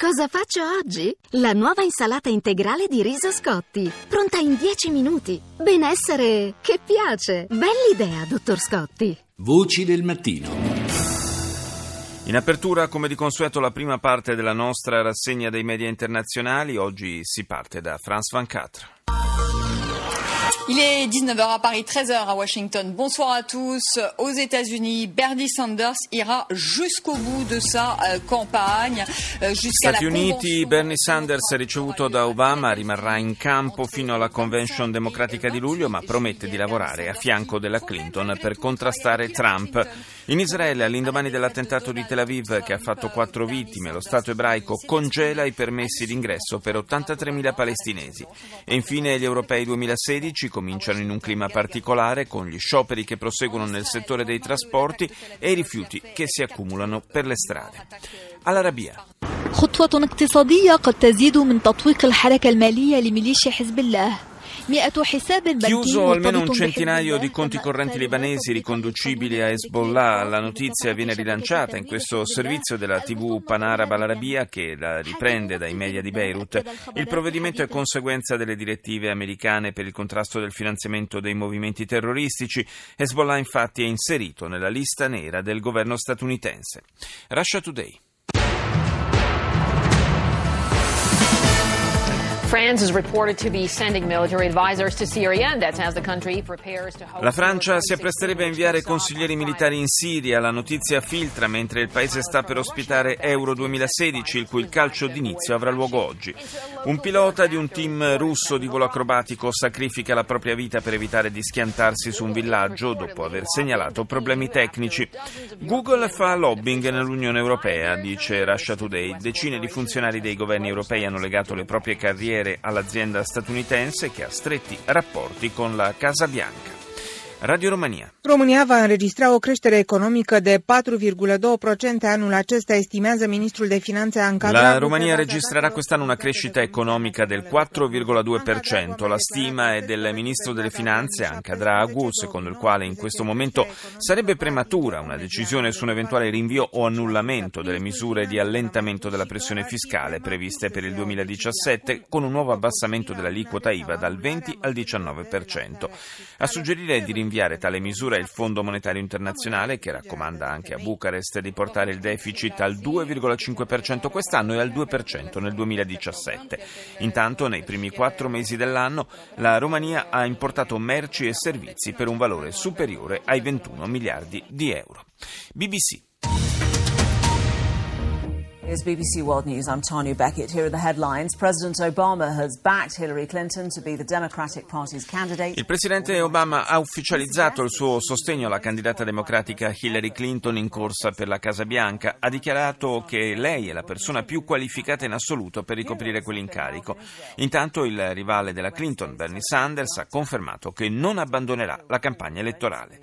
Cosa faccio oggi? La nuova insalata integrale di riso Scotti, pronta in 10 minuti. Benessere che piace. Bell'idea, dottor Scotti. Voci del mattino. In apertura, come di consueto, la prima parte della nostra rassegna dei media internazionali. Oggi si parte da France 24. Il est 19h à Paris, 13h à Washington. Bonsoir à tous. Aux États-Unis, Bernie Sanders ira jusqu'au bout de sa euh, campagne. Euh, Stati Uniti, Bernie Sanders, ricevuto da Obama, rimarrà in campo fino alla convention democratica di luglio, ma promette di lavorare a fianco della Clinton per contrastare Trump. In Israele, all'indomani dell'attentato di Tel Aviv, che ha fatto quattro vittime, lo Stato ebraico congela i permessi d'ingresso per 83.000 palestinesi. E infine gli europei 2016 cominciano in un clima particolare con gli scioperi che proseguono nel settore dei trasporti e i rifiuti che si accumulano per le strade. All'Arabia. خطوة اقتصادية قد تزيد من تطويق الحركة المالية لميليشيا حزب الله Chiuso almeno un centinaio di conti correnti libanesi riconducibili a Hezbollah, la notizia viene rilanciata in questo servizio della TV Panaraba Arabia che la riprende dai media di Beirut. Il provvedimento è conseguenza delle direttive americane per il contrasto del finanziamento dei movimenti terroristici. Hezbollah infatti è inserito nella lista nera del governo statunitense. Russia Today. La Francia si appresterebbe a inviare consiglieri militari in Siria. La notizia filtra mentre il paese sta per ospitare Euro 2016, il cui calcio d'inizio avrà luogo oggi. Un pilota di un team russo di volo acrobatico sacrifica la propria vita per evitare di schiantarsi su un villaggio dopo aver segnalato problemi tecnici. Google fa lobbying nell'Unione Europea, dice Russia Today. Decine di funzionari dei governi europei hanno legato le proprie carriere carriere all'azienda statunitense che ha stretti rapporti con la Casa Bianca. Radio Romania. România va înregistra o creștere economică de 4,2% anul acesta, estimează ministrul de finanze Anca La Romania registrerà quest'anno una crescita economica del 4,2%. La stima è del ministro delle finanze Anca Dragu, secondo il quale in questo momento sarebbe prematura una decisione su un eventuale rinvio o annullamento delle misure di allentamento della pressione fiscale previste per il 2017 con un nuovo abbassamento dell'aliquota IVA dal 20 al 19%. A suggerire di rinviare inviare tale misura il Fondo Monetario Internazionale che raccomanda anche a Bucarest di portare il deficit al 2,5% quest'anno e al 2% nel 2017. Intanto nei primi quattro mesi dell'anno la Romania ha importato merci e servizi per un valore superiore ai 21 miliardi di euro. BBC Here's BBC World News. I'm Tanya Beckett. Here are the headlines. President Obama has backed Hillary Clinton to be the Democratic Party's candidate. Il presidente Obama ha ufficializzato il suo sostegno alla candidata democratica Hillary Clinton in corsa per la Casa Bianca. Ha dichiarato che lei è la persona più qualificata in assoluto per ricoprire quell'incarico. Intanto il rivale della Clinton, Bernie Sanders, ha confermato che non abbandonerà la campagna elettorale.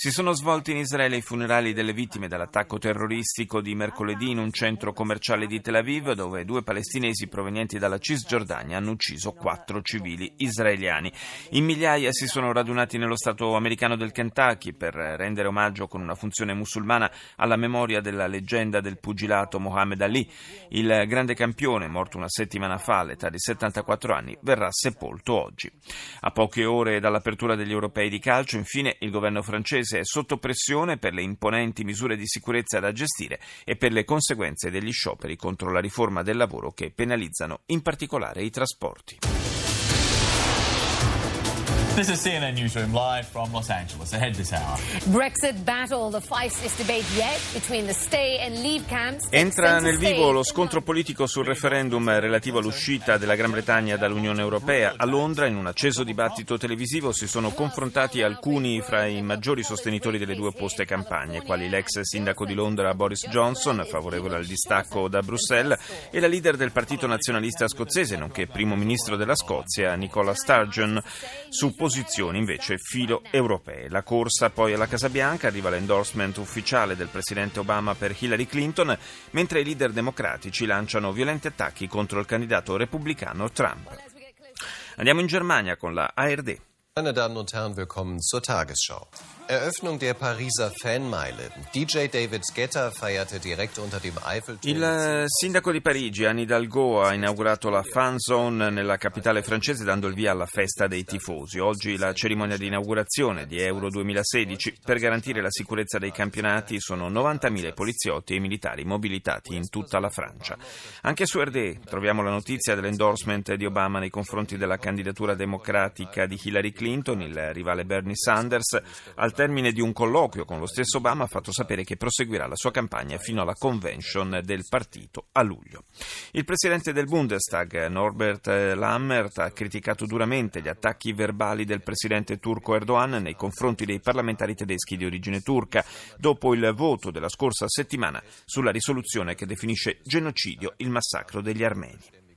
Si sono svolti in Israele i funerali delle vittime dell'attacco terroristico di mercoledì in un centro commerciale di Tel Aviv, dove due palestinesi provenienti dalla Cisgiordania hanno ucciso quattro civili israeliani. In migliaia si sono radunati nello Stato americano del Kentucky per rendere omaggio con una funzione musulmana alla memoria della leggenda del pugilato Mohammed Ali. Il grande campione, morto una settimana fa all'età di 74 anni, verrà sepolto oggi. A poche ore dall'apertura degli europei di calcio, infine, il governo francese paese è sotto pressione per le imponenti misure di sicurezza da gestire e per le conseguenze degli scioperi contro la riforma del lavoro che penalizzano in particolare i trasporti. This is CNN Newsroom live from Los Angeles. Ahead this hour. Brexit battle, the feistiest debate yet between the stay and leave camps. Entra nel vivo lo scontro politico sul referendum relativo all'uscita della Gran Bretagna dall'Unione Europea. A Londra, in un acceso dibattito televisivo, si sono confrontati alcuni fra i maggiori sostenitori delle due opposte campagne, quali l'ex sindaco di Londra Boris Johnson, favorevole al distacco da Bruxelles, e la leader del Partito Nazionalista Scozzese, nonché primo ministro della Scozia, Nicola Sturgeon, su posizioni invece filo europee. La corsa poi alla Casa Bianca arriva l'endorsement ufficiale del presidente Obama per Hillary Clinton, mentre i leader democratici lanciano violenti attacchi contro il candidato repubblicano Trump. Andiamo in Germania con la ARD. Meine Damen und Herren, willkommen zur Tagesschau. Eröffnung der Pariser Fanmeile. DJ David Guetta feierte direkt unter dem Eiffelturm. Il sindaco di Parigi, Anne Hidalgo, ha inaugurato la Fan Zone nella capitale francese dando il via alla festa dei tifosi. Oggi la cerimonia di inaugurazione di Euro 2016. Per garantire la sicurezza dei campionati sono 90.000 poliziotti e militari mobilitati in tutta la Francia. Anche su RD troviamo la notizia dell'endorsement di Obama nei confronti della candidatura democratica di Hillary Clinton, il rivale Bernie Sanders, al termine di un colloquio con lo stesso Obama ha fatto sapere che proseguirà la sua campagna fino alla convention del partito a luglio. Il presidente del Bundestag, Norbert Lammert, ha criticato duramente gli attacchi verbali del presidente turco Erdogan nei confronti dei parlamentari tedeschi di origine turca, dopo il voto della scorsa settimana sulla risoluzione che definisce genocidio il massacro degli armeni.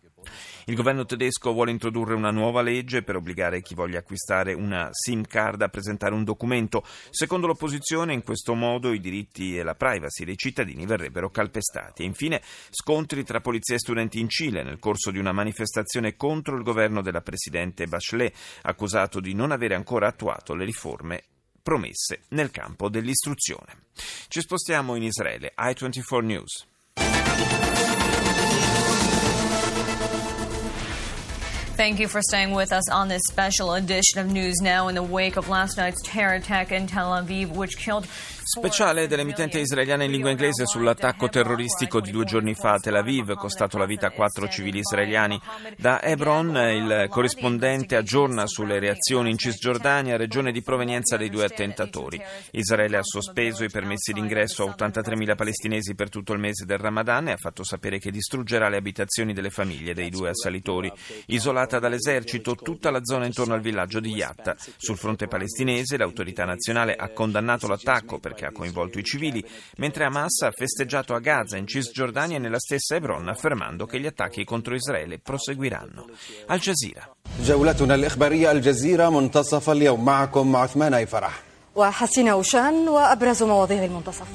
Il governo tedesco vuole introdurre una nuova legge per obbligare chi voglia acquistare una SIM card a presentare un documento. Secondo l'opposizione, in questo modo i diritti e la privacy dei cittadini verrebbero calpestati. E infine, scontri tra polizia e studenti in Cile nel corso di una manifestazione contro il governo della presidente Bachelet, accusato di non avere ancora attuato le riforme promesse nel campo dell'istruzione. Ci spostiamo in Israele. I24 News. Thank you for staying with us on this special edition of News Now in the wake of last night's terror attack in Tel Aviv, which killed Speciale dell'emittente israeliana in lingua inglese sull'attacco terroristico di due giorni fa a Tel Aviv, costato la vita a quattro civili israeliani. Da Hebron il corrispondente aggiorna sulle reazioni in Cisgiordania, regione di provenienza dei due attentatori. Israele ha sospeso i permessi d'ingresso a 83.000 palestinesi per tutto il mese del Ramadan e ha fatto sapere che distruggerà le abitazioni delle famiglie dei due assalitori Isolata dall'esercito tutta la zona intorno al villaggio di Yatta. Sul fronte palestinese l'autorità nazionale ha condannato l'attacco perché che ha coinvolto i civili, mentre Hamas ha festeggiato a Gaza, in Cisgiordania e nella stessa Hebron, affermando che gli attacchi contro Israele proseguiranno. Al Jazeera. جولتنا الإخبارية الجزيرة منتصف اليوم معكم عثمان أي فرح وحسين أوشان وأبرز مواضيع المنتصف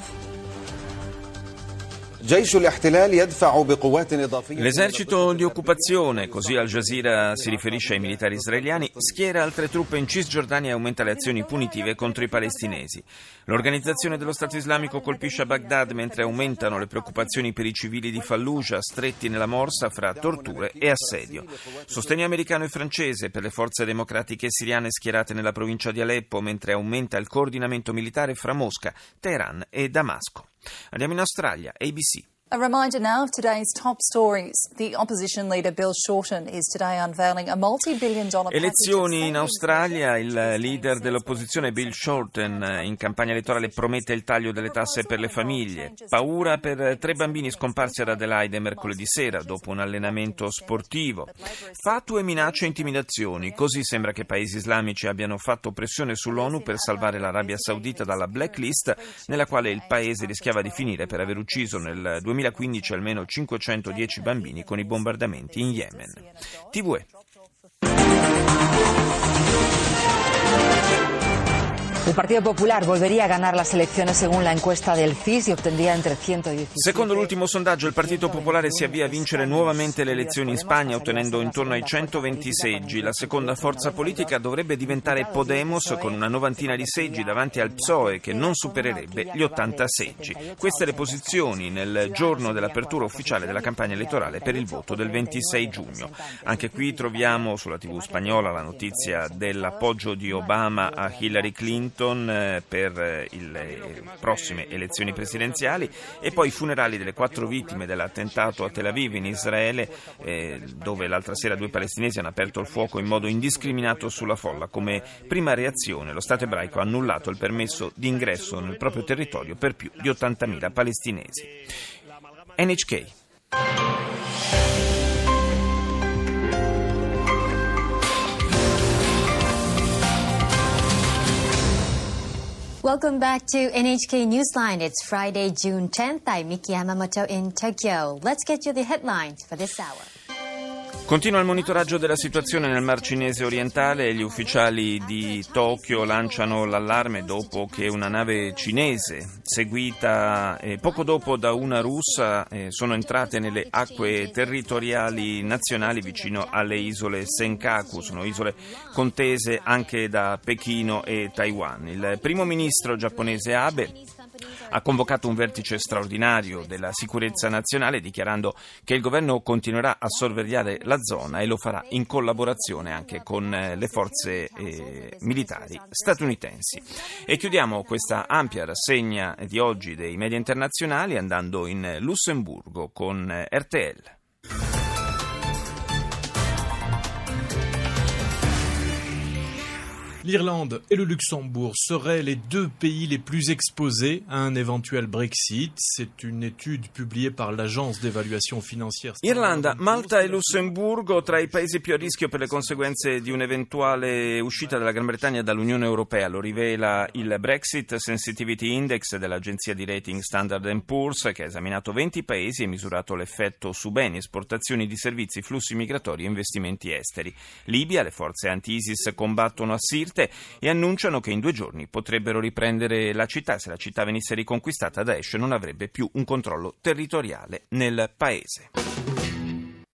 L'esercito di occupazione, così Al Jazeera si riferisce ai militari israeliani, schiera altre truppe in Cisgiordania e aumenta le azioni punitive contro i palestinesi. L'organizzazione dello Stato islamico colpisce a Baghdad mentre aumentano le preoccupazioni per i civili di Fallujah, stretti nella morsa fra torture e assedio. Sostegno americano e francese per le forze democratiche siriane schierate nella provincia di Aleppo mentre aumenta il coordinamento militare fra Mosca, Teheran e Damasco. Andiamo in Australia, ABC. A reminder now of today's top stories. The opposition leader Bill Shorten is today unveiling a multi-billion dollar Elezioni in Australia, il leader dell'opposizione Bill Shorten in campagna elettorale promette il taglio delle tasse per le famiglie. Paura per tre bambini scomparsi ad Adelaide mercoledì sera dopo un allenamento sportivo. Fatue, minacce e intimidazioni. Così sembra che paesi islamici abbiano fatto pressione sull'ONU per salvare l'Arabia Saudita dalla blacklist nella quale il paese rischiava di finire per aver ucciso nel 2000 2015 almeno 510 bambini con i bombardamenti in Yemen. TVE. El Partido Popular volvería a ganar las elecciones según la encuesta del CIS y obtendría entre 117. Secondo l'ultimo sondaggio, il Partito Popolare si avvia a vincere nuovamente le elezioni in Spagna, ottenendo intorno ai 120 seggi. La seconda forza politica dovrebbe diventare Podemos con una novantina di seggi davanti al PSOE, che non supererebbe gli 80 seggi. Queste le posizioni nel giorno dell'apertura ufficiale della campagna elettorale per il voto del 26 giugno. Anche qui troviamo sulla TV spagnola la notizia dell'appoggio di Obama a Hillary Clinton Washington eh, per eh, le prossime elezioni presidenziali e poi i funerali delle quattro vittime dell'attentato a Tel Aviv in Israele eh, dove l'altra sera due palestinesi hanno aperto il fuoco in modo indiscriminato sulla folla. Come prima reazione lo Stato ebraico ha annullato il permesso di ingresso nel proprio territorio per più di 80.000 palestinesi. NHK Welcome back to NHK Newsline. It's Friday, June 10th. I'm Miki Yamamoto in Tokyo. Let's get you the headlines for this hour. Continua il monitoraggio della situazione nel Mar Cinese orientale. Gli ufficiali di Tokyo lanciano l'allarme dopo che una nave cinese, seguita eh, poco dopo da una russa, eh, sono entrate nelle acque territoriali nazionali vicino alle isole Senkaku. Sono isole contese anche da Pechino e Taiwan. Il primo ministro giapponese Abe ha convocato un vertice straordinario della sicurezza nazionale dichiarando che il governo continuerà a sorvegliare la zona e lo farà in collaborazione anche con eh, le forze eh, militari statunitensi. E chiudiamo questa ampia rassegna di oggi dei media internazionali andando in Lussemburgo con eh, RTL. l'Irlande et le Luxembourg seraient les deux pays les plus exposés à un éventuel Brexit. C'est une étude publiée par l'agence d'évaluation financière. Irlanda, Malta e Lussemburgo tra i paesi più a rischio per le conseguenze di un'eventuale uscita della Gran Bretagna dall'Unione Europea. Lo rivela il Brexit Sensitivity Index dell'agenzia di rating Standard Poor's che ha esaminato 20 paesi e misurato l'effetto su beni, esportazioni di servizi, flussi migratori e investimenti esteri. Libia, le forze anti-ISIS combattono a Sirte forte e annunciano che in due giorni potrebbero riprendere la città. Se la città venisse riconquistata, Daesh non avrebbe più un controllo territoriale nel paese.